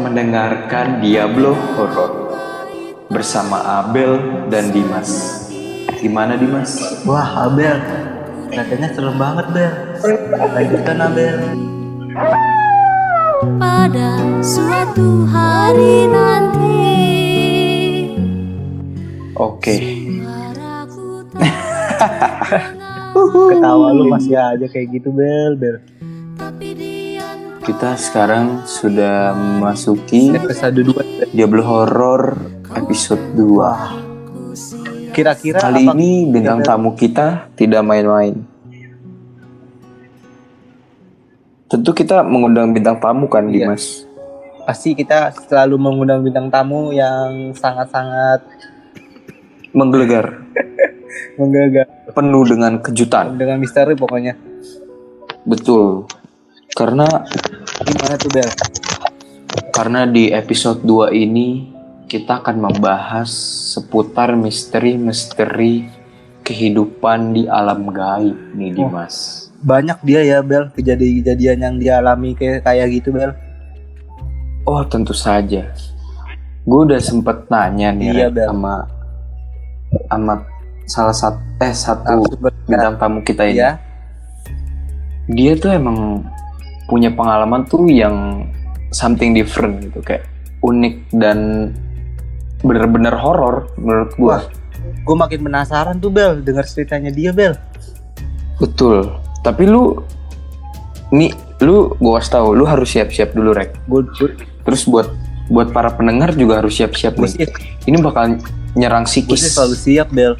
mendengarkan Diablo Horror bersama Abel dan Dimas. Gimana Dimas? Wah, Abel. Katanya serem banget, Bel. Lanjutkan, Abel. Pada suatu hari nanti Oke, tak terdengar Ketawa lu masih aja kayak gitu, Bel, Bel. Kita sekarang sudah memasuki Episode 2. Diablo Horror episode 2. Kira-kira Kali apa- ini bintang tamu kita tidak main-main. Tentu kita mengundang bintang tamu kan, Iya. Dimas? pasti kita selalu mengundang bintang tamu yang sangat-sangat Menggelegar, menggagah penuh dengan kejutan. dengan misteri pokoknya. Betul. Karena Gimana tuh, Bel? karena di episode 2 ini kita akan membahas seputar misteri-misteri kehidupan di alam gaib nih, Oh. Dimas. Banyak dia ya, Bel, kejadian-kejadian yang dialami kayak kayak gitu, Bel. Oh, tentu saja. Gue udah sempet nanya nih Iya, Bel. sama sama salah satu eh satu bintang tamu kita ini. Iya. Dia tuh emang punya pengalaman tuh yang something different gitu, kayak unik dan bener-bener horor menurut gue. Wah. Gue makin penasaran tuh, Bel, dengar ceritanya dia, Bel. Betul. Tapi lu nih lu gua kasih tahu lu harus siap-siap dulu rek. Gue Terus buat buat para pendengar juga harus siap-siap gue nih. sih, Ini bakal nyerang gue psikis. selalu siap, Bel.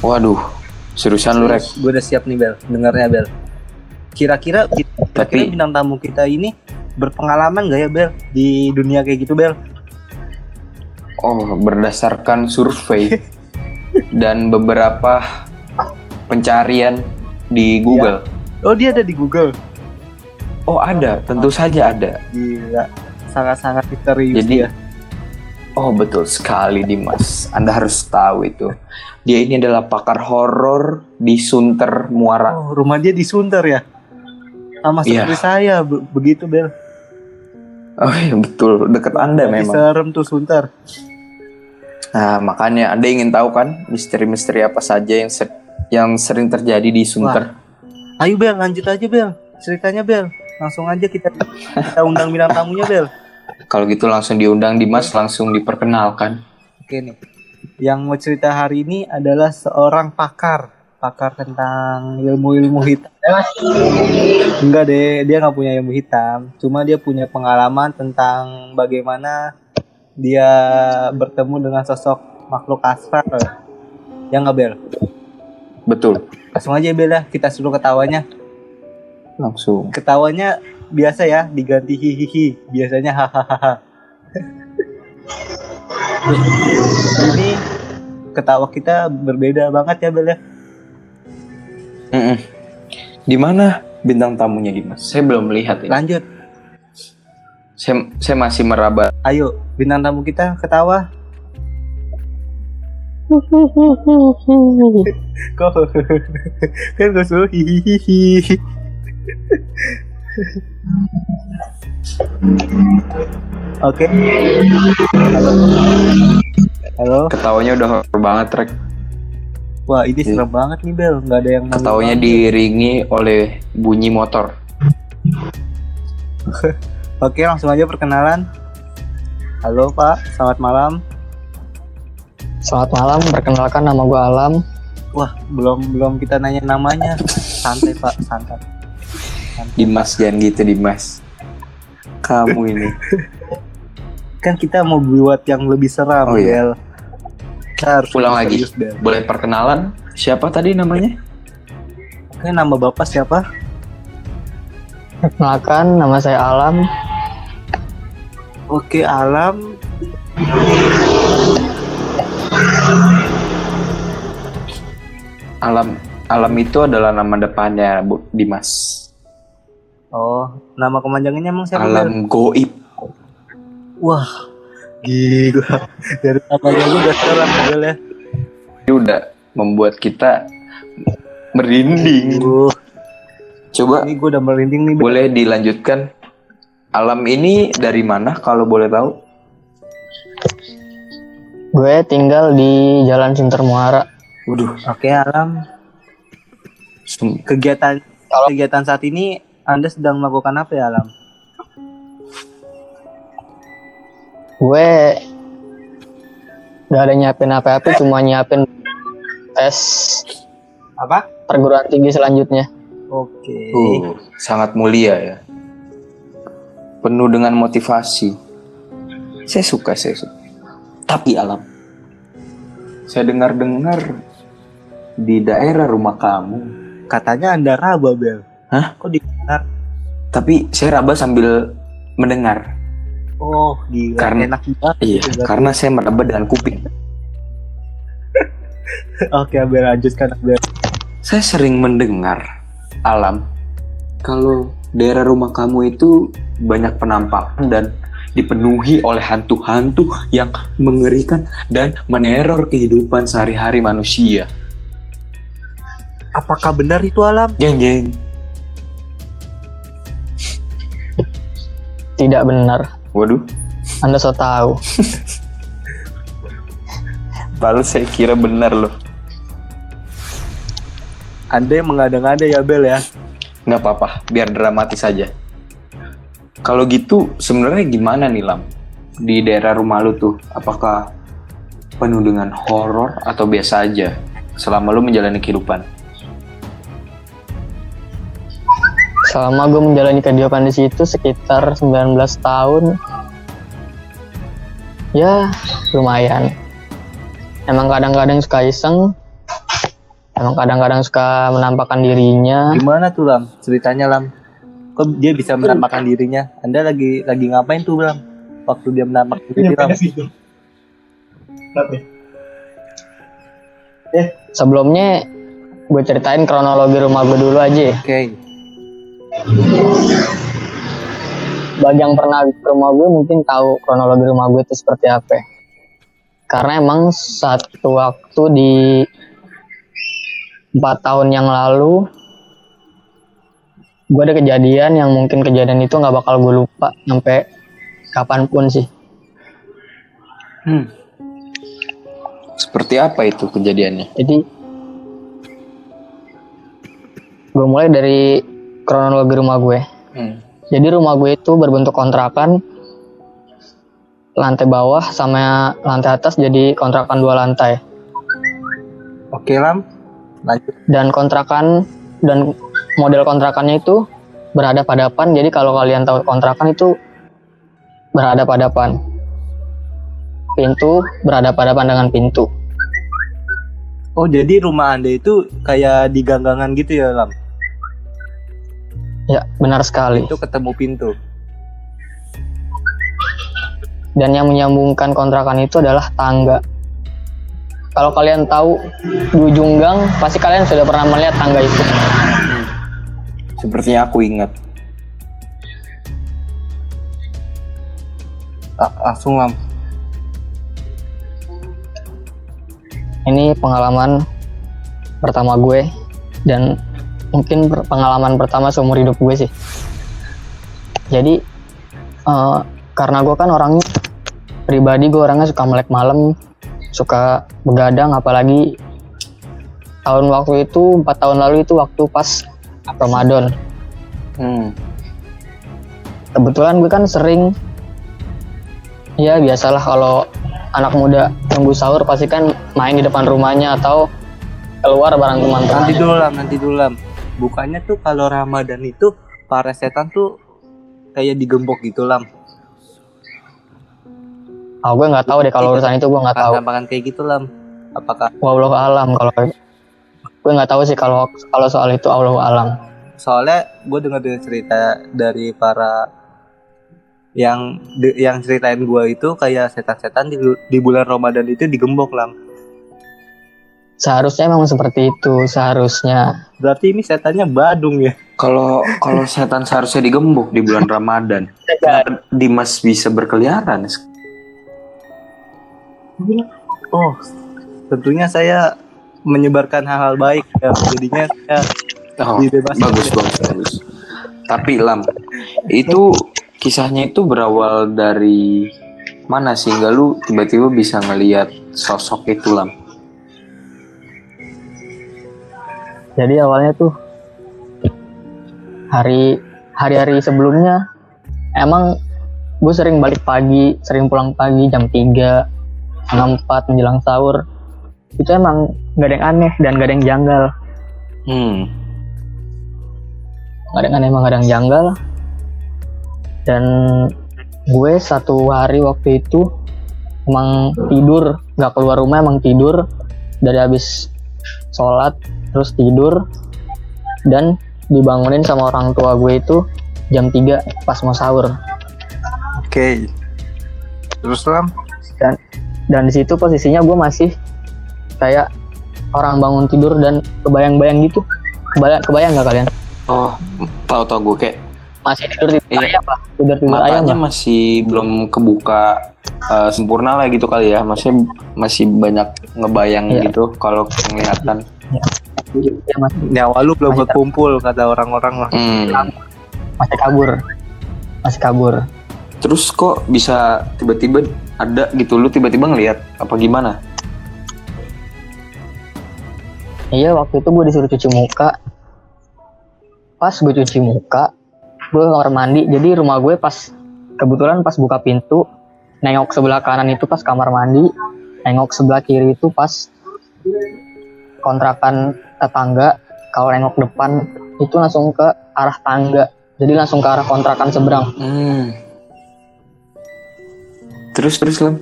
Waduh, seriusan lu rek. Gue udah siap nih, Bel. Dengarnya, Bel. Kira-kira kira-kira Tapi bintang tamu kita ini berpengalaman gak ya, Bel? Di dunia kayak gitu, Bel? oh berdasarkan survei dan beberapa pencarian di Google. Oh, dia ada di Google. Oh ada, tentu saja ada. Gila. Sangat-sangat misterius Jadi dia. Oh betul sekali Dimas. Anda harus tahu itu. Dia ini adalah pakar horor di Sunter Muara. Oh, rumah dia di Sunter ya? Sama Iya. seperti saya, be- begitu, Bel. Oh iya betul, dekat Anda Lagi memang. serem tuh Sunter. Nah, makanya Anda ingin tahu kan misteri-misteri apa saja yang ser- yang sering terjadi di Sunter? Ayo, Bel, lanjut aja, Bel. Ceritanya, Bel. Langsung aja kita kita undang bintang tamunya, Bel. Kalau gitu langsung diundang Dimas langsung diperkenalkan. Oke nih. Yang mau cerita hari ini adalah seorang pakar, pakar tentang ilmu-ilmu hitam. Enggak deh, dia nggak punya ilmu hitam. Cuma dia punya pengalaman tentang bagaimana dia bertemu dengan sosok makhluk astral. Ya nggak Bel? Betul. Langsung aja Bel ya, kita suruh ketawanya. Langsung. Ketawanya biasa ya, diganti hihihi. Biasanya hahaha. Ini ketawa kita berbeda banget ya Bel ya. Mm-mm. Di mana bintang tamunya Dimas? Saya belum melihat ini. Lanjut, Saya, saya masih meraba. ayo bintang tamu kita ketawa. Kok kan gue suruh hihihi. Oke. Halo. Halo. Ketawanya udah horor banget, Rek. Wah ini Iya. serem banget nih Bel. Nggak ada yang manggil-manggil. diiringi oleh bunyi motor. Oke langsung aja perkenalan. Halo Pak, selamat malam. Selamat malam, perkenalkan nama gue Alam. Wah belum belum kita nanya namanya. Santai Pak, santai. Santai. Dimas jangan gitu Dimas. Kamu ini. Kan kita mau buat yang lebih seram Oh, iya. Bel. Harus Ulang lebih lagi. Bel. Boleh perkenalan? Siapa tadi namanya? Oke nama bapak siapa? Perkenalkan, nama saya Alam. Oke Alam. Alam Alam itu adalah nama depannya Bu Dimas. Oh nama kemanjangannya emang siapa? Alam goib. Wah gila. Dari namanya aja udah seram Bel ya. Ini udah membuat kita merinding. Coba ini gue udah merinding nih. Boleh dilanjutkan. Alam ini dari mana kalau boleh tahu? Gue tinggal di Jalan Sunter Muara. Waduh, Oke alam. Kegiatan Kalau- kegiatan saat ini Anda sedang melakukan apa ya alam? Gue gak ada nyiapin apa-apa, cuma nyiapin tes Apa? perguruan tinggi selanjutnya. Oke. uh, sangat mulia ya. Penuh dengan motivasi. Saya suka, saya suka. Tapi alam. Saya dengar-dengar di daerah rumah kamu. Katanya Anda raba Bel. Hah? Kok didengar? Tapi saya raba sambil mendengar. Oh, gila. Karena- enak banget. Iya, karena saya meraba dengan kuping. Oke, Abel lanjutkan Abel. Saya sering mendengar alam kalau daerah rumah kamu itu banyak penampakan dan dipenuhi oleh hantu-hantu yang mengerikan dan meneror kehidupan sehari-hari manusia. Apakah benar itu alam? Jeng jeng. Tidak benar. Waduh, Anda so tahu. lalu saya kira benar loh. Anda yang mengada-ngada ya Bel ya. Nggak apa-apa, biar dramatis saja. Kalau gitu, sebenarnya gimana nih Lam? Di daerah rumah lu tuh, apakah penuh dengan horor atau biasa aja selama lu menjalani kehidupan? Selama gue menjalani kehidupan di situ sekitar 19 tahun, ya lumayan. Emang kadang-kadang suka iseng, emang kadang-kadang suka menampakkan dirinya. Gimana tuh Lam? Ceritanya Lam. Kok dia bisa menampakkan dirinya? Anda lagi lagi ngapain tuh Lam? Waktu dia menampakkan diri Lam. Sebelumnya gue ceritain kronologi rumah gue dulu aja. ya. Oke. Bagi yang pernah ke rumah gue mungkin tahu kronologi rumah gue itu seperti apa. Karena emang satu waktu di empat tahun yang lalu gue ada kejadian yang mungkin kejadian itu nggak bakal gue lupa sampai kapan pun sih. Hmm. Seperti apa itu kejadiannya? Jadi gue mulai dari kronologi rumah gue. Hmm. Jadi rumah gue itu berbentuk kontrakan lantai bawah sama lantai atas jadi kontrakan dua lantai Oke Lam. Lanjut. dan kontrakan dan model kontrakannya itu berhadapan-hadapan jadi kalau kalian tahu kontrakan itu berhadapan-hadapan pintu berhadapan-hadapan dengan pintu Oh jadi rumah Anda itu kayak di ganggangan gitu ya Lam? Ya benar sekali Itu ketemu pintu. dan yang menyambungkan kontrakan itu adalah tangga kalau kalian tahu di ujung gang pasti kalian sudah pernah melihat tangga itu Sepertinya aku ingat. La- langsung Lam. ini pengalaman pertama gue dan mungkin pengalaman pertama seumur hidup gue sih jadi eh, karena gue kan orangnya pribadi gue orangnya suka melek malam suka begadang apalagi tahun waktu itu empat tahun lalu itu waktu pas Ramadan Hmm. kebetulan gue kan sering ya biasalah kalau anak muda nunggu sahur pasti kan main di depan rumahnya atau keluar bareng Nanti teman-teman dulu Lam, nanti dulu Lam. Bukannya tuh kalau Ramadan itu para setan tuh kayak digembok gitu Lam. oh, gue nggak tahu deh kalau urusan itu gue nggak tahu Tampakan kayak gitu Lam. Apakah wallahu alam kalau gue nggak tahu sih kalau kalau soal itu Allah alam soalnya gue dengar dengar cerita dari para yang de- yang ceritain gue itu kayak setan-setan di, di bulan Ramadan itu digembok Lam. Seharusnya memang seperti itu seharusnya Berarti ini setannya Badung ya? Kalau kalau setan seharusnya digembok di bulan Ramadan, Dimas bisa berkeliaran? Oh, tentunya saya menyebarkan hal-hal baik ya. jadinya saya Oh, Dibebaskan. bagus bagus bagus. Tapi Lam, itu kisahnya itu berawal dari mana sih? Enggak lu tiba-tiba bisa ngelihat sosok itu Lam? Jadi awalnya tuh hari hari-hari sebelumnya emang gue sering balik pagi, sering pulang pagi jam 3, jam 4 menjelang sahur. Itu emang gak ada yang aneh dan gak ada yang janggal. Hmm. Gak ada yang aneh emang gak ada yang janggal. Dan gue satu hari waktu itu emang tidur, gak keluar rumah emang tidur dari habis sholat terus tidur dan dibangunin sama orang tua gue itu jam 3 pas mau sahur. Oke. Terus lam? Dan dan di situ posisinya gue masih kayak orang bangun tidur dan kebayang-bayang gitu. Kebayang kebayang nggak kalian? Oh, tahu tahu gue kayak masih tidur tidur Iya. ayam lah tidur tidur ayam matanya lah masih belum kebuka eh, sempurna lah gitu kali ya. Maksudnya masih banyak ngebayang Iya. gitu kalau kelihatan. Ya, masih, nyawa lu belum Masih berkumpul kata orang-orang lah Hmm. masih kabur masih kabur Terus kok bisa tiba-tiba ada gitu lu tiba-tiba ngelihat apa gimana? iya waktu itu gue disuruh cuci muka pas gue cuci muka gue ke kamar mandi. Jadi rumah gue pas kebetulan pas buka pintu nengok sebelah kanan itu pas kamar mandi nengok sebelah kiri itu pas kontrakan tetangga. Kalau nengok depan itu langsung ke arah tangga. Jadi langsung ke arah kontrakan seberang. Hmm. Terus terus Lam.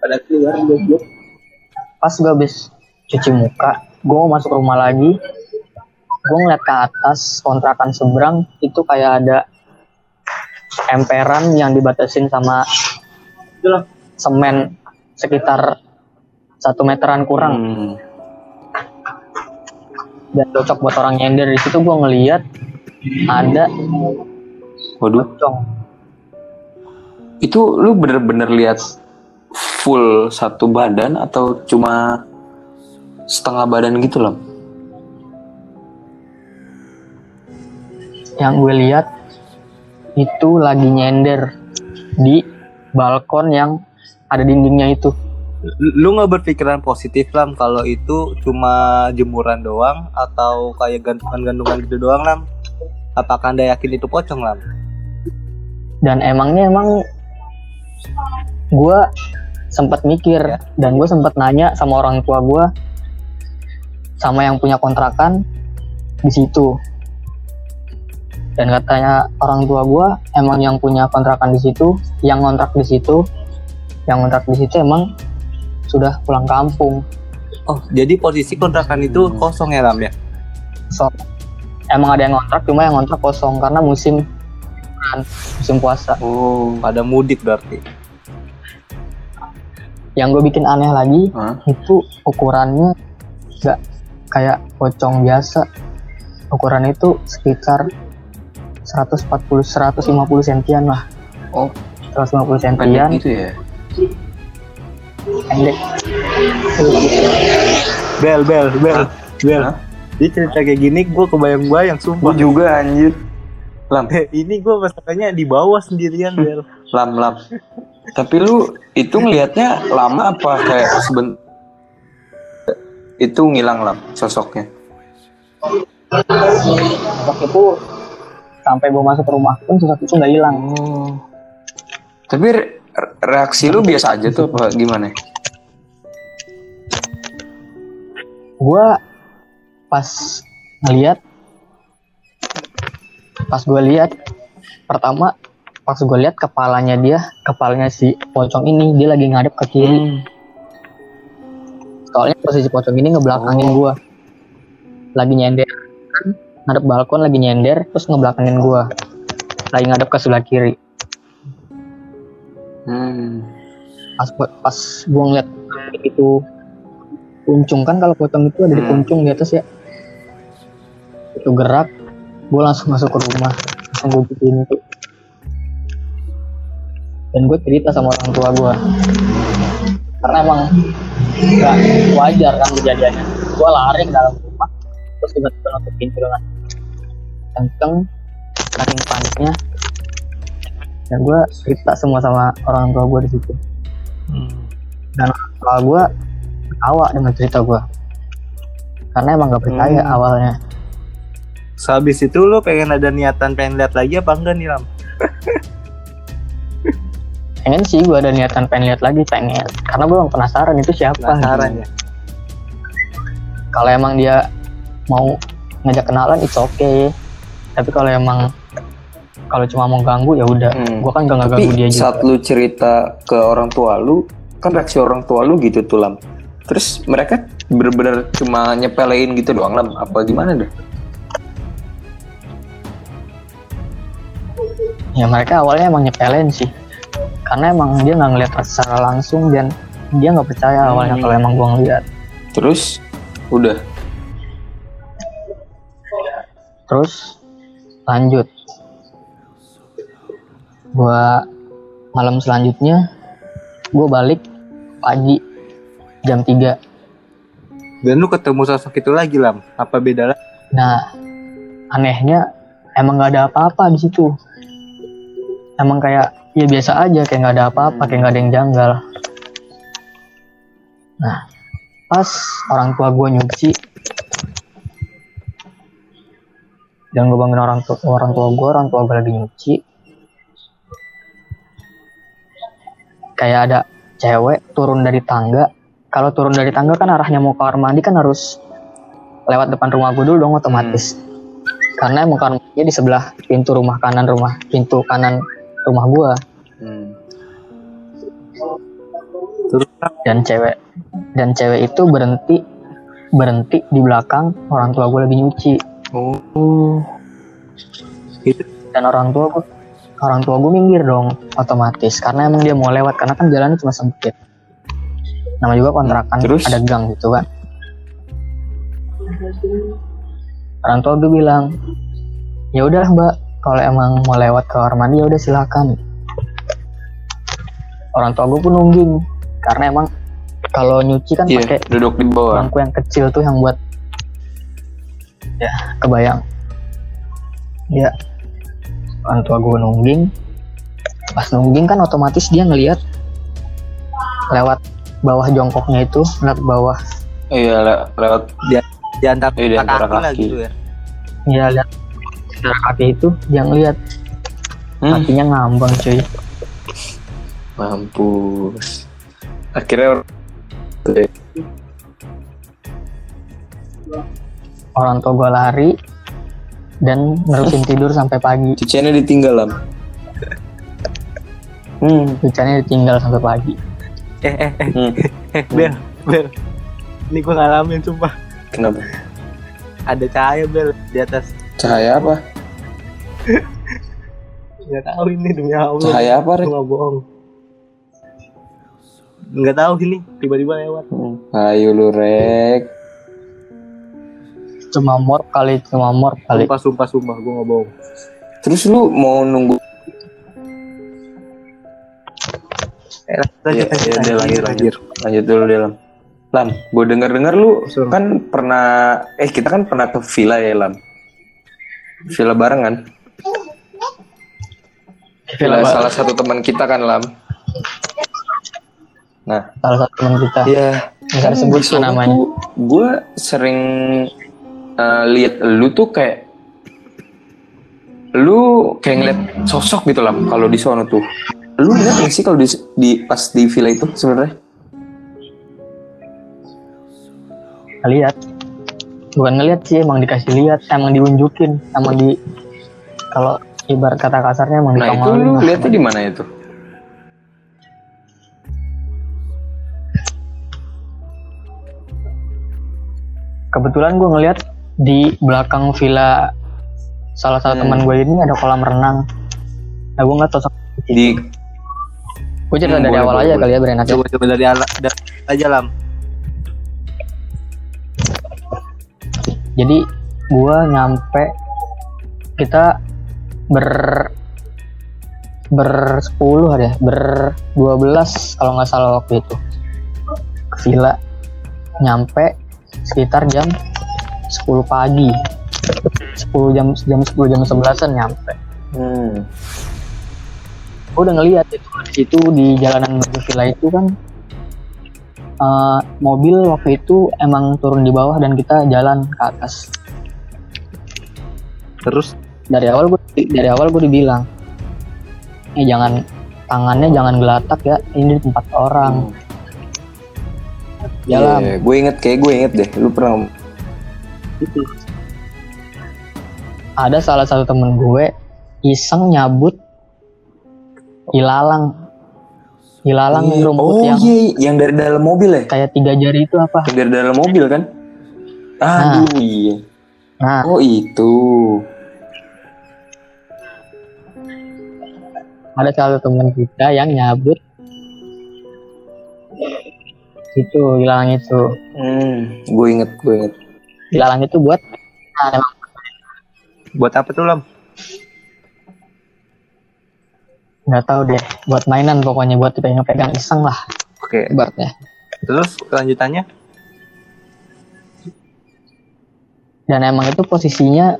pada keluar pas gue habis cuci muka gue mau masuk rumah lagi gue ngeliat ke atas kontrakan seberang itu kayak ada emperan yang dibatasin sama semen sekitar satu meteran kurang. Hmm. dan cocok buat orang nyender. Di situ gue ngeliat ada Waduh, pocong. Itu lu bener-bener lihat full satu badan atau cuma setengah badan gitu Lam? Yang gue lihat itu lagi nyender di balkon yang ada dindingnya itu. Lu nggak berpikiran positif lam kalau itu cuma jemuran doang atau kayak gantungan-gantungan gitu doang lam? Apakah anda yakin itu pocong lam? Dan emangnya emang gue sempat mikir dan gue sempat nanya sama orang tua gue sama yang punya kontrakan di situ dan katanya orang tua gue emang yang punya kontrakan di situ yang ngontrak di situ yang ngontrak di situ emang sudah pulang kampung. Oh jadi posisi kontrakan itu kosong ya lam ya? So emang ada yang ngontrak cuma yang ngontrak kosong karena musim musim puasa. Oh, pada mudik berarti. Yang gue bikin aneh lagi Hah? itu ukurannya nggak kayak pocong biasa. Ukuran itu sekitar 140 150 sentian lah. Oh, 150 pendek sentian. Gitu ya? pendek. Bel bel bel bel. Hah? Dia cerita kayak gini gue kebayang-bayang Gue sumpah. Juga anjir. Lam, ini gue masalahnya di bawah sendirian bel. Lam, lam. Tapi lu itu ngelihatnya lama apa kayak seben? Itu ngilang lam sosoknya. sosok itu sampai gue masuk ke rumah pun sosok itu nggak hilang Oh. Tapi re- reaksi lu biasa aja tuh apa gimana? gue pas ngeliat pas gue lihat pertama pas gue lihat kepalanya dia kepalanya si pocong ini dia lagi ngadep ke kiri Hmm. soalnya posisi pocong ini ngebelakangin Oh. gua lagi nyender ngadep balkon lagi nyender terus ngebelakangin gua. Lagi ngadep ke sebelah kiri. Hmm. pas pas gua ngeliat itu kuncung kan kalau pocong itu ada di Hmm. kuncung di atas ya. Itu gerak gua langsung masuk ke rumah langsung gue pintu. Dan gue cerita sama orang tua gua. Karena emang nggak wajar kan kejadiannya. Gue lari ke dalam rumah terus tiba-tiba nutup pintu dengan kenceng saking paniknya dan gue cerita semua sama orang tua gue di situ dan orang tua gue ketawa dengan cerita gue karena emang gak percaya Hmm. awalnya Sehabis itu lu pengen ada niatan pengen lihat lagi apa enggak nih Lam? pengen sih gue ada niatan pengen lihat lagi pengen karena gue emang penasaran itu siapa Penasaran gitu. ya. kalau emang dia mau ngajak kenalan it's okay tapi kalau emang kalau cuma mau ganggu ya udah Hmm. gue kan gak Tapi ganggu dia juga saat lu cerita ke orang tua lu, kan reaksi orang tua lu gitu tuh Lam. Terus mereka bener-bener cuma nyepelein gitu doang Lam. Apa gimana deh? ya mereka awalnya emang nyepelin sih karena emang dia nggak ngeliat secara langsung dan dia nggak percaya awalnya Hmm. kalau emang gue ngeliat Terus udah. terus lanjut gua malam selanjutnya gue balik pagi jam 3 Dan lu ketemu sosok itu lagi Lam? Apa beda lagi? nah anehnya emang nggak ada apa-apa di situ emang kayak ya biasa aja kayak nggak ada apa-apa kayak nggak ada yang janggal nah pas orang tua gue nyuci dan gue bangun orang tua orang tua gue orang tua gue lagi nyuci. Kayak ada cewek turun dari tangga. Kalau turun dari tangga kan arahnya mau ke kamar mandi kan harus lewat depan rumah gue dulu dong otomatis. Karena emang kamar mandinya di sebelah pintu rumah kanan rumah pintu kanan rumah gue Hmm. Dan cewek dan cewek itu berhenti berhenti di belakang orang tua gue lagi nyuci Oh. Itu- dan orang tua gue orang tua gue minggir dong otomatis karena emang dia mau lewat karena kan jalannya cuma sempit nama juga kontrakan Terus? ada gang gitu kan orang tua gue bilang ya udah mbak kalau emang mau lewat ke kamar mandi ya udah silakan orang tua gue pun nungging karena emang kalau nyuci kan Iya, pakai duduk di bawah. bangku yang kecil tuh yang buat ya kebayang. Ya. Orang tua gue nungging. Pas nungging kan otomatis dia ngelihat lewat bawah jongkoknya itu ngeliat bawah. Iya, le- lewat di antara Iya, di antara kaki lah kaki. gitu ya. ya lihat secara kaki itu dia ngeliat. Hmm, kakinya ngambang cuy. Mampus. Akhirnya orang tua gue lari dan nerusin tidur sampai pagi cuciannya ditinggal Lam. Hmm. hujannya ditinggal sampai pagi Eh eh eh hmm. eh Bel Bel. Ini gue ngalamin sumpah. Kenapa? Ada cahaya Bel di atas. Cahaya apa? Nggak tahu ini demi Allah. Cahaya apa, Rek? Gue nggak bohong. Nggak tahu ini tiba-tiba lewat. Hmm. Ayo lu rek. Cuma mor kali cuma mor kali Sumpah sumpah sumpah gue nggak bohong. Terus lu mau nunggu Eh, lanjut, iya, lanjut, udah, lanjut, lanjut. lanjut dulu deh Lam. Lam, gue denger dengar lu Suruh. kan pernah eh kita kan pernah ke villa ya Lam. Villa bareng kan? Villa, Villa salah satu teman kita kan Lam. Nah, salah satu teman kita iya. nggak disebut namanya Gue sering eh, lihat lu tuh kayak lu kayak ngeliat sosok gitu Lam kalau di sono tuh. Lu lihat nggak sih kalau di, di pas di villa itu sebenarnya? lihat bukan ngeliat sih emang dikasih lihat emang diunjukin emang di kalau ibarat kata kasarnya emang Nah itu lu lah. lihatnya di mana itu? kebetulan gue ngeliat di belakang villa salah satu Hmm. teman gue ini ada kolam renang nah gue nggak sosok Di gue cerita Hmm, dari boleh, awal boleh, aja boleh. kali ya berenak ya Coba coba dari ala dari aja lam. jadi gue nyampe kita ber ber 10 hari ya ber 12 kalau nggak salah waktu itu ke villa nyampe sekitar jam 10 pagi. 10 jam jam 10 jam 11an nyampe. Hmm. gue udah ngeliat itu di situ di jalanan menuju villa itu kan eh, mobil waktu itu emang turun di bawah dan kita jalan ke atas. Terus? Dari awal gue dari awal gue dibilang eh jangan tangannya jangan gelatak ya ini tempat orang. Jalan. Iya, gue inget kayak gue inget deh. Lu pernah ada salah satu temen gue iseng nyabut ilalang ilalang Iya. rumput oh yang iya, yang dari dalam mobil ya? kayak tiga jari itu apa Yang dari dalam mobil kan? Aduh iya. nah Oh itu. ada salah satu temen kita yang nyabut itu ilalang itu Hmm, gue inget, gue inget. Ilalang itu buat nah, emang buat apa tuh Lam? nggak tahu deh buat mainan pokoknya buat pegang-pegang iseng lah Oke. ibaratnya Terus kelanjutannya? dan emang itu posisinya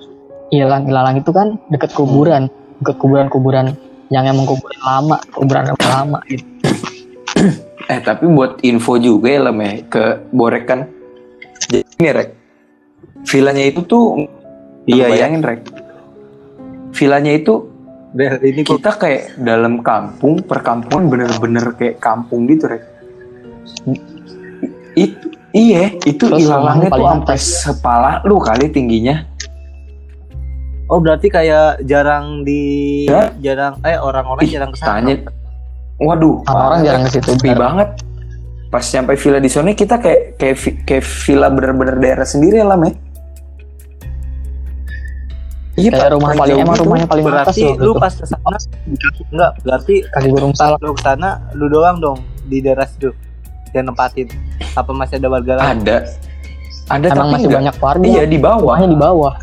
ilalang ilalang itu kan deket kuburan deket kuburan kuburan yang emang kuburan lama kuburan yang lama gitu Eh tapi buat info juga ya Lam ya ke Borek kan. Jadi ini Rek. Villanya itu tuh Iya, bayangin Rek. Villanya itu Bel, ini kita kayak dalam kampung, perkampungan bener-bener kayak kampung gitu Rek. Itu iya, itu Terus ilalangnya tuh sampai atas. sepala lu kali tingginya. Oh berarti kayak jarang di Ya. jarang eh orang-orang Ih, jarang ke sana. Tanya, waduh, orang-orang jarang ke situ banget. Pas sampai villa di sana kita kayak kayak kayak villa bener-bener daerah sendiri ya Lam ya. Iya, kayak rumah paling emang rumahnya paling atas Berarti loh lu gitu. pas ke sana enggak berarti kaki burung salah lu ke sana lu doang dong di daerah situ yang nempatin apa masih ada warga lain? Ada. Ada emang tapi masih enggak. banyak warga Iya di bawah. rumahnya di bawah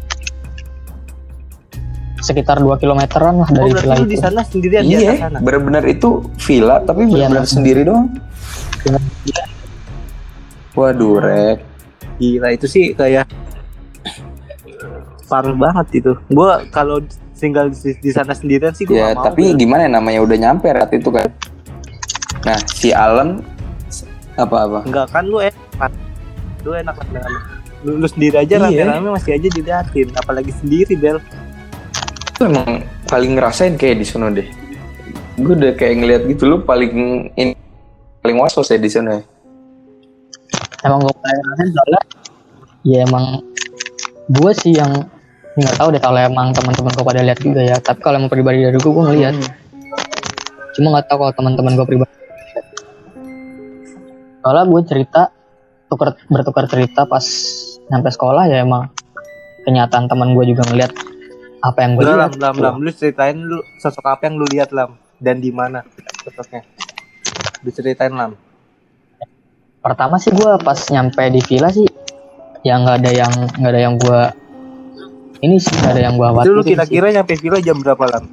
sekitar 2 kilometeran lah Oh dari berarti villa lu itu di sana sendirian di atas Iya, sana. bener-bener itu villa tapi Iya, bener-bener bener. sendiri doang. Bener. Waduh, Rek. Gila itu sih kayak parah banget itu. Gua kalau tinggal di, di sana sendirian sih gua Ya, mau. tapi gimana ya, namanya udah nyampe rat itu kan. Nah, si Alan apa-apa? enggak kan lu enak. Lu enak dengan lu, lu sendiri aja Iya. rame-rame masih aja diliatin apalagi sendiri Bel. Itu emang paling ngerasain kayak di sono deh. Gue udah kayak ngeliat gitu lu paling in, paling was-was ya di sana. ya. emang gue paling ngerasain soalnya ya emang gue sih yang nggak tahu deh kalau emang teman-teman gue pada lihat juga ya tapi kalau emang pribadi dari gue gue ngeliat cuma nggak tahu kalau teman-teman gue pribadi soalnya gue cerita tuker bertukar cerita pas nyampe sekolah ya emang kenyataan teman gue juga ngeliat apa yang gue Udah lam, lihat lam, lam. Lu ceritain lu sosok apa yang lu lihat lam dan di mana sosoknya. Lu ceritain lam. pertama sih gue pas nyampe di villa sih ya nggak ada yang nggak ada yang gue ini sih ada yang gue Itu khawatirin lu sih. kira-kira nyampe villa jam berapa lam?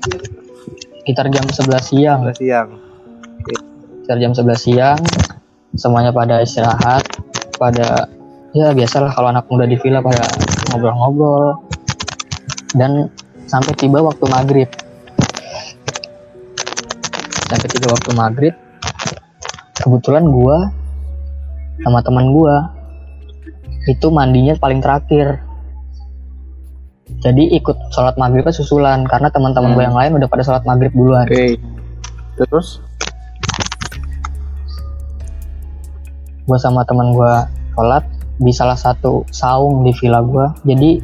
sekitar jam 11 siang Sebelas siang. sekitar jam 11 siang semuanya pada istirahat pada ya biasalah kalau anak muda di villa pada ngobrol-ngobrol dan sampai tiba waktu maghrib sampai tiba waktu maghrib kebetulan gua sama teman gua itu mandinya paling terakhir jadi ikut sholat maghribnya susulan karena teman-teman gua yang lain udah pada sholat maghrib duluan. Oke. Terus? Gue sama teman gue sholat di salah satu saung di villa gue jadi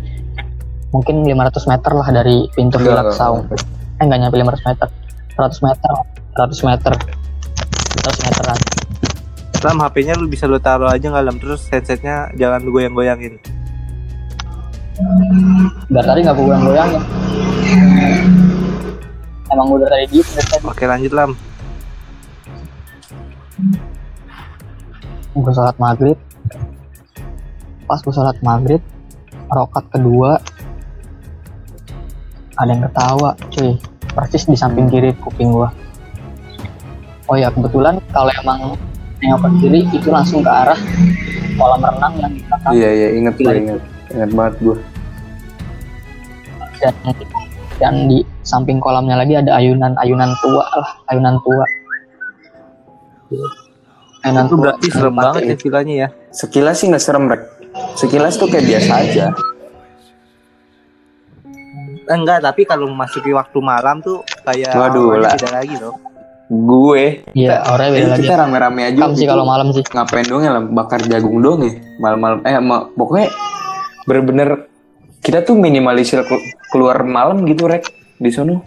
mungkin 500 meter lah dari pintu Enggak, villa ke enggak, saung. eh nggak nyampe 500 meter. 100 meter 100 meter. 100 meteran Lam HP-nya lu bisa lu taruh aja nggak lam? Terus headsetnya jangan lu goyang-goyangin. Dari tadi nggak gue goyang ya emang dari tadi tadi. Oke lanjut lam. gue sholat maghrib. Pas gue sholat maghrib rokat kedua. Ada yang ketawa cuy. Persis di samping kiri kuping gue oh ya kebetulan kalau emang nengok ke kiri itu langsung ke arah kolam renang yang di belakang. Iya iya inget gue Gila. inget inget banget gue. Dan dan di samping kolamnya lagi ada ayunan ayunan tua lah ayunan tua ayunan Itu tua berarti serem banget ya ini. villanya ya. Sekilas sih nggak serem rek. Sekilas tuh kayak biasa aja. Enggak, tapi kalau memasuki waktu malam tuh kayak Waduh, lah. beda lagi loh. Gue, iya orangnya beda eh, lagi kita rame-rame aja. Kam sih gitu. kalau malam sih ngapain dong ya bakar jagung dong ya malam-malam eh ma- pokoknya bener-bener kita tuh minimalisir kelu- keluar malam gitu rek di sono.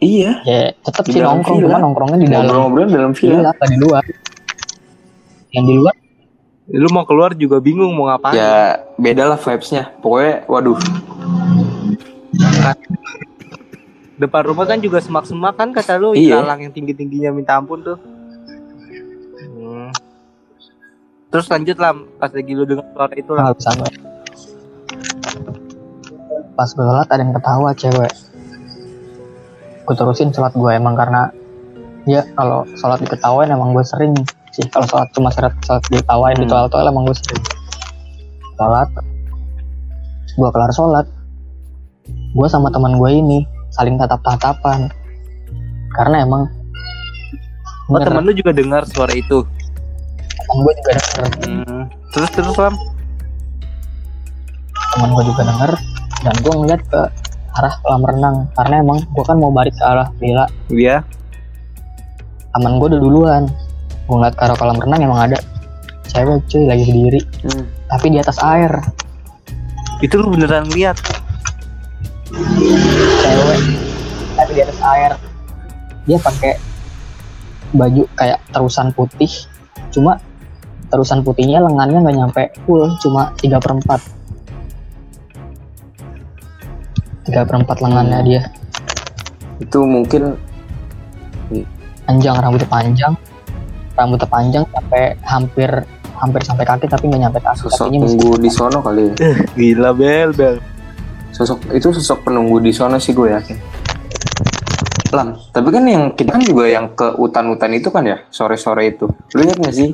Iya. Ya tetap sih nongkrong cuma nongkrongnya di dalam ngobrol-ngobrol dalam villa. Villa apa di luar? Yang di luar? Lu mau keluar juga bingung mau ngapain. ya beda lah vibesnya. Pokoknya waduh. Depan rumah kan juga semak-semak kan kata lu Iya. ilalang yang tinggi-tingginya minta ampun tuh. Terus lanjut lah pas lagi lu dengar suara itu lah. gue pas gue sholat ada yang ketawa cewek. Gue terusin sholat gue emang karena ya kalau sholat diketawain emang gue sering sih. Kalau sholat cuma sholat, sholat diketawain di Hmm. toilet toilet emang gue sering. Sholat gue kelar sholat. Gue sama teman gue ini saling tatap tatapan karena emang Oh, bener, temen lu juga dengar suara itu. Teman gue juga denger Hmm. Terus terus Lam. teman gue juga denger dan gue ngeliat ke arah kolam renang karena emang gue kan mau balik ke arah villa Iya. teman gue udah duluan gue ngeliat ke arah kolam renang emang ada cewek cuy lagi sendiri Hmm. tapi di atas air Itu lu beneran lihat. cewek tapi di atas air dia pakai baju kayak terusan putih cuma terusan putihnya lengannya nggak nyampe full cuma tiga perempat tiga perempat lengannya dia. Itu mungkin panjang rambutnya panjang. Rambutnya panjang sampai hampir hampir sampai kaki tapi nggak nyampe kaki. Sosok kakinya penunggu di sono kali ya. Gila bel bel. sosok itu sosok penunggu di sono sih gue yakin. Lam, tapi kan yang kita kan juga yang ke hutan-hutan itu kan ya sore-sore itu. Lu ingat gak sih?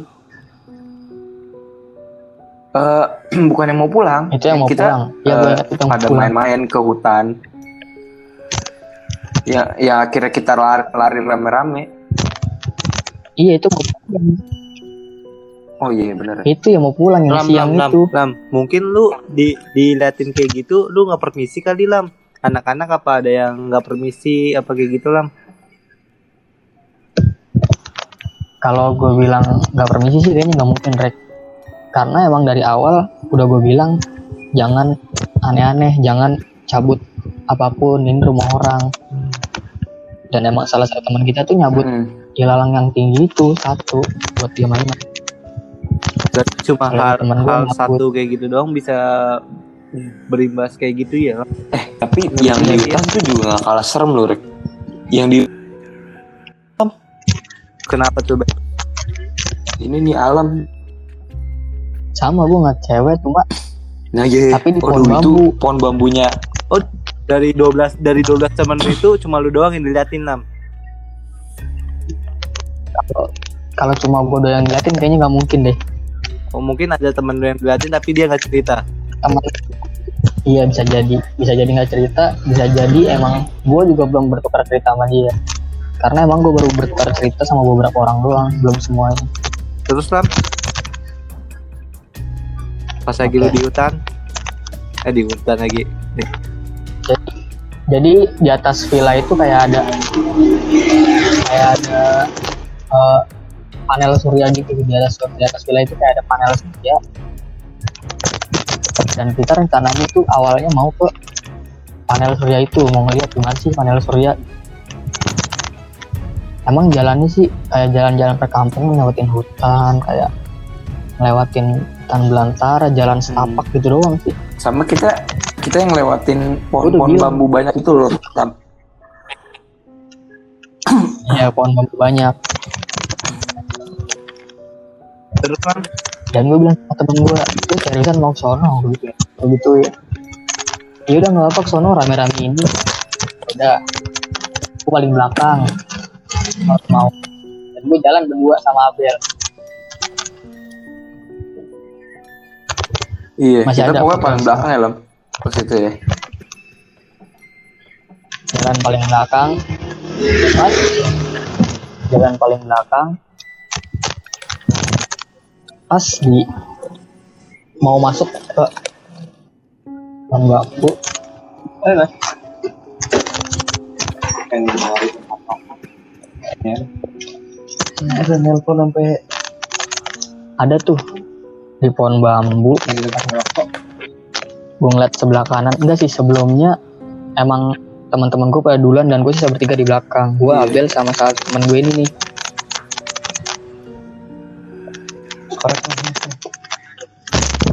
Eh, bukan yang mau pulang. itu yang mau kita pulang ya mau pada main-main ke hutan. Ya, ya akhirnya kita lari, lari rame-rame. iya itu mau pulang. Oh iya bener. itu yang mau pulang yang Lam, siang lam, lam, itu lam. Mungkin lu di diliatin kayak gitu, lu nggak permisi kali lam. Anak-anak apa ada yang nggak permisi apa kayak gitu lam? kalau gue bilang nggak permisi sih kayaknya nggak mungkin rek karena emang dari awal udah gue bilang jangan aneh-aneh jangan cabut apa pun ini rumah orang dan emang salah satu teman kita tuh nyabut Hmm. ilalang yang tinggi itu satu buat dia main Dan cuma hal, hal satu kayak gitu doang bisa berimbas kayak gitu ya. Lam. Tapi yang di hutan tuh juga gak kalah serem loh, Rek. Yang di Kenapa tuh? Ini nih alam. Sama gue nggak cewek cuma Nah, iya. Tapi di pohon Waduh, itu bambu. pohon bambunya Dari 12 dari 12 teman lu itu cuma lu doang yang diliatin lam. kalau cuma gue doang ngeliatin kayaknya nggak mungkin deh Oh, mungkin ada teman lu yang diliatin tapi dia nggak cerita. sama iya bisa jadi bisa jadi nggak cerita bisa jadi emang gue juga belum bertukar cerita sama dia karena emang gue baru bertukar cerita sama beberapa orang doang belum semuanya Terus lam. Pas lagi lu Oke. di hutan. Eh di hutan lagi. Nih. jadi di atas villa itu kayak ada kayak ada eh, panel surya gitu di atas di atas villa itu kayak ada panel surya dan kita rencananya tuh awalnya mau ke panel surya itu mau ngeliat gimana sih panel surya emang jalannya sih kayak jalan-jalan perkampungan lewatin hutan kayak ngelewatin hutan belantara jalan setapak gitu doang sih. Sama kita kita yang lewatin pohon-pohon bambu banyak itu loh. Tam. ya pohon bambu banyak. Terus lam. dan gue bilang sama temen gue lu seriusan mau sono gitu ya begitu ya. Ya udah nggak apa sono rame-rame ini. Udah. Gue paling belakang. Mau mau. Dan gue jalan berdua sama Abel Iya, Masih kita ada pokoknya paling belakang ya, Lam. Pas itu ya. jalan paling belakang. Mas, jalan paling belakang. Pas di mau masuk ke bangku eh mas. Ada nelpon sampai ada tuh di pohon bambu gue ngeliat sebelah kanan. Enggak sih sebelumnya emang teman-teman gue pada duluan dan gue sisa bertiga di belakang. Gue Iya. Abel sama salah temen gue ini nih.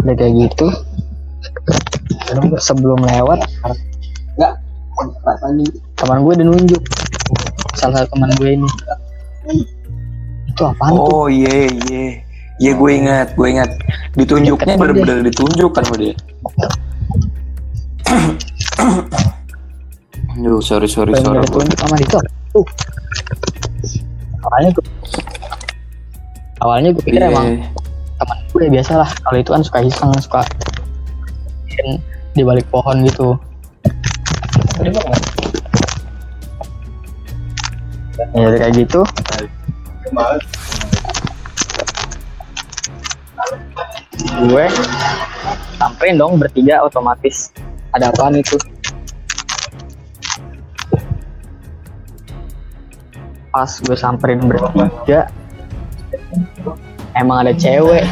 Udah kayak gitu. Sebelum lewat enggak teman gue udah nunjuk. Salah satu teman gue ini. Itu apaan tuh? Oh iya iya. Iya gue ingat, gue ingat. Ditunjuknya bener-bener ditunjuk kan sama dia. Aduh, sorry sorry sorry. ada tunjuk sama itu tuh awalnya gue awalnya gue pikir Iya. emang teman gue biasa lah kalau itu kan suka iseng suka di balik pohon gitu ya udah kayak gitu gue sampein dong bertiga otomatis. Ada apaan itu? Pas gue samperin bertiga emang ada cewek.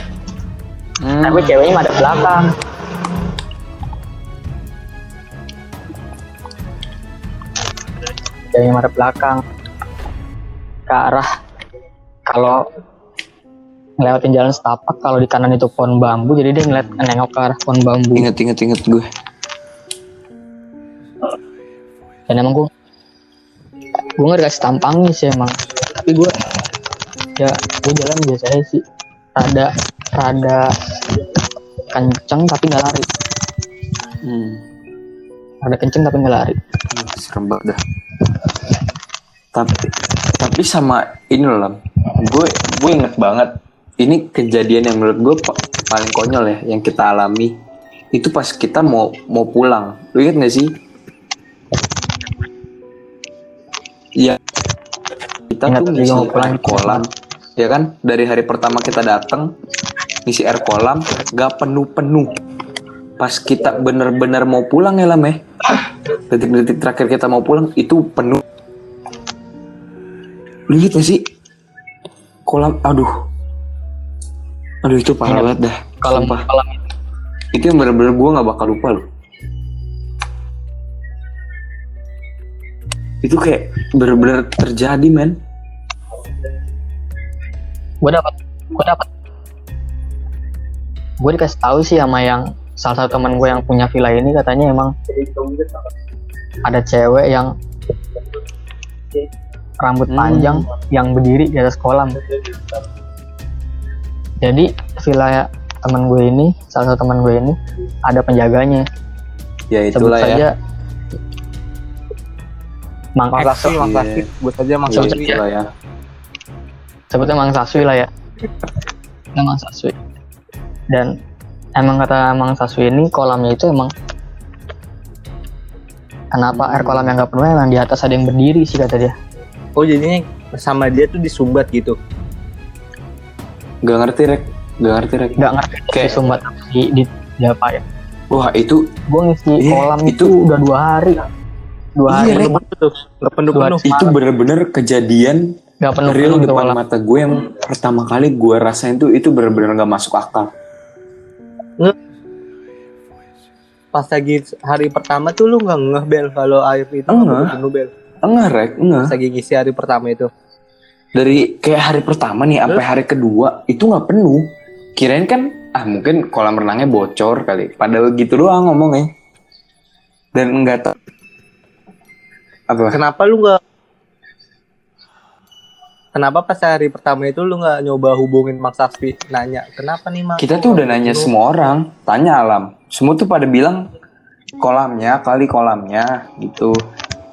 Hmm. tapi ceweknya madep belakang. Ceweknya madep belakang. Ke arah kalau ngelewatin jalan setapak kalau di kanan itu pohon bambu jadi dia ngeliat nengok ke arah pohon bambu Ingat ingat ingat gue. dan emang gue gue nggak dikasih tampangnya sih emang tapi gue ya gue jalan biasa aja sih rada rada kenceng tapi nggak lari Hmm. rada kenceng tapi nggak lari Serem banget dah. Tapi tapi sama ini loh Lam. Gue gue inget banget. Ini kejadian yang menurut gue pa- paling konyol ya yang kita alami. Itu pas kita mau mau pulang. Lu inget gak sih? Iya. Kita Ingat tuh ngisi air kolam. Ya kan? Dari hari pertama kita datang ngisi air kolam gak penuh-penuh. Pas kita bener-bener mau pulang ya Lam ya detik-detik terakhir kita mau pulang itu penuh lu lihat gak sih kolam aduh aduh itu parah banget dah. kalau kalau itu. Yang bener-bener gue nggak bakal lupa loh. Itu kayak bener-bener terjadi men. Gue dapat gue dapat gue dikasih tahu sih sama yang salah satu teman gue yang punya villa ini katanya emang ada cewek yang rambut Hmm. panjang yang berdiri di atas kolam jadi villa teman gue ini salah satu teman gue ini ada penjaganya ya sebut itulah saja ya Mang Mang Saswi, Mang Iya. Saswi. Buat aja Mang Ya, Saswi. itulah ya sebutnya Mang Saswi lah ya Mang Saswi dan emang kata Mang Saswi ini kolamnya itu emang kenapa air kolam yang nggak penuh emang di atas ada yang berdiri sih kata dia Oh jadinya sama dia tuh disumbat gitu. Nggak ngerti rek. Nggak ngerti rek. Nggak ngerti Kayak- kayak sumbat di, di, di apa ya? Wah itu gue ngisi Iya, kolam itu, itu- udah dua hari. Dua Iya, hari. Rek. Tuh, nggak penuh-penuh. itu bener-bener kejadian nggak penuh real penuh depan mata gue yang pertama kali gue rasain tuh itu bener-bener nggak masuk akal. Pas lagi hari pertama tuh lu nggak ngeh bel kalau air itu Ngeh. nggak penuh bel. enggak rek enggak Pas lagi ngisi hari pertama itu. Dari kayak hari pertama nih sampai hari kedua itu nggak penuh. Kirain kan ah mungkin kolam renangnya bocor kali. Padahal gitu doang ngomongnya. Dan enggak tahu. Apa? Kenapa lu nggak Kenapa pas hari pertama itu lu nggak nyoba hubungin Mang Saswi nanya kenapa nih Mang? kita tuh udah nanya semua orang. Tanya alam. Semua tuh pada bilang kolamnya kali kolamnya gitu.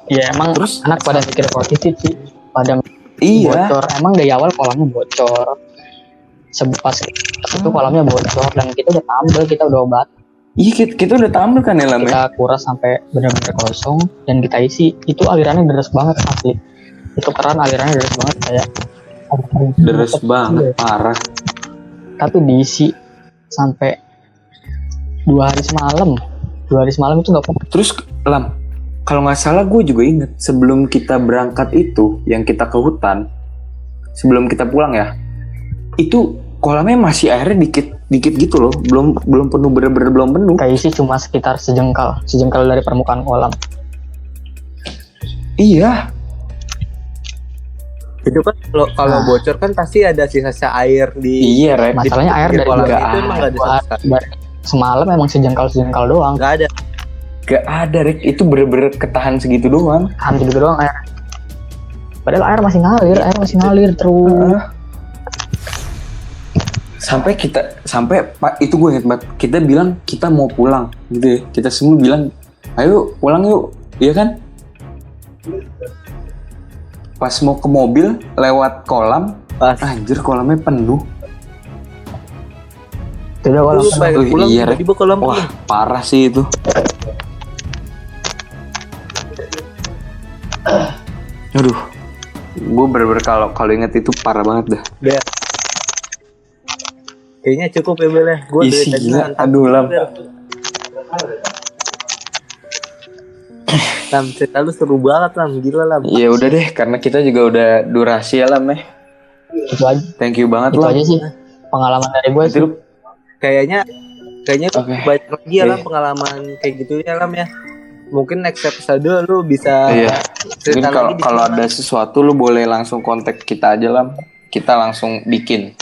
Ya emang Terus? anak pada mikir positif sih. Pada Iya. bocor. emang dari awal kolamnya bocor. Sepas itu kolamnya bocor dan kita udah tambel kita udah obat. Iya kita, kita udah tampil kan ya ya? kita kuras sampai benar-benar kosong dan kita isi. Itu alirannya deras banget asli. Itu keran alirannya deras banget kayak Deres banget parah. tapi diisi sampai dua hari semalam. Dua hari semalam itu nggak pernah Terus Lam, kalau nggak salah gue juga inget sebelum kita berangkat itu yang kita ke hutan, sebelum kita pulang ya, itu kolamnya masih airnya dikit dikit gitu loh, belum belum penuh bener-bener belum penuh. kayak isi cuma sekitar sejengkal sejengkal dari permukaan kolam Iya, Itu kan kalau kalau Nah. bocor kan pasti ada sisa-sisa air di iya Rep. masalahnya air di dari kolam itu emang ada sama sekali. semalam emang sejengkal sejengkal doang Nggak ada. Gak ada Rek, itu bener-bener ketahan segitu doang. hampir gitu doang air padahal air masih ngalir air masih ngalir terus Heeh. Sampai kita sampai Pak itu gue inget banget. Kita bilang kita mau pulang gitu ya. Kita semua bilang ayo pulang yuk, iya kan? Pas mau ke mobil lewat kolam, Pas anjir kolamnya penuh. udah kolam Oh, pulang iya, tiba-tiba kolam Wah, parah sih itu. Aduh, gue bener-bener kalau kalau inget itu parah banget dah. Udah. Kayaknya cukup ya Bel ya. Gue Isi dari tadi gila, aduh lam. Bel. Lam, cerita lu seru banget Lam, gila Lam. Ya udah deh, karena kita juga udah durasi ya lam ya. itu aja Thank you banget itu lam. aja sih pengalaman dari gue Itu sih lu- Kayaknya kayaknya Oke. banyak lagi ya Lam Oke. pengalaman kayak gitu ya Lam ya. Mungkin next episode lu bisa Iya. Mungkin cerita kalau kalau ada sesuatu lu boleh langsung kontak kita aja lam. Kita langsung bikin.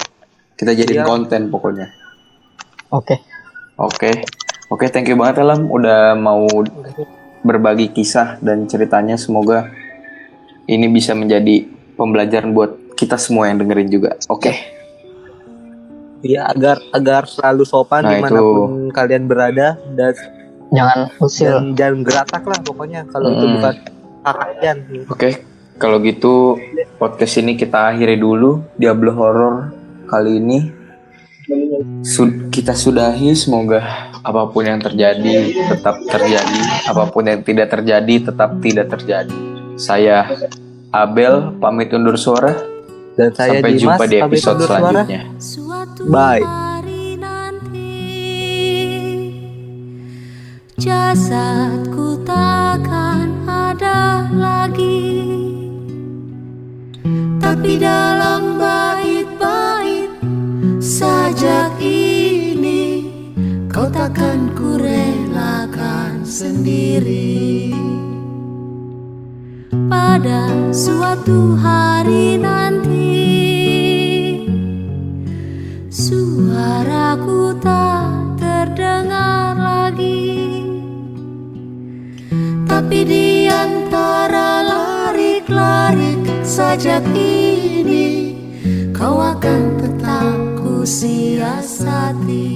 Kita jadiin Iya. konten pokoknya. oke Oke. Oke, thank you banget ya lam udah mau berbagi kisah dan ceritanya semoga ini bisa menjadi pembelajaran buat kita semua yang dengerin juga. Oke. Iya agar agar selalu sopan Nah, di mana pun kalian berada dan jangan usil dan jangan geratak lah pokoknya kalau itu Mm-mm. bukan hak kalian. Oke. Kalau gitu podcast ini kita akhiri dulu Diablo Horror kali ini. Sud- kita sudahi semoga apa pun yang terjadi tetap terjadi, apa pun yang tidak terjadi tetap tidak terjadi. Saya Abel pamit undur suara. Dan saya Sampai Dimas jumpa di episode suara. selanjutnya. Suatu Bye. Jasadku takkan ada lagi. Tapi dalam bait-bait sajak ini Kau takkan kurelakan sendiri. Pada suatu hari nanti Suaraku tak terdengar lagi Tapi di antara larik-larik sajak ini Kau akan tetap ku siasati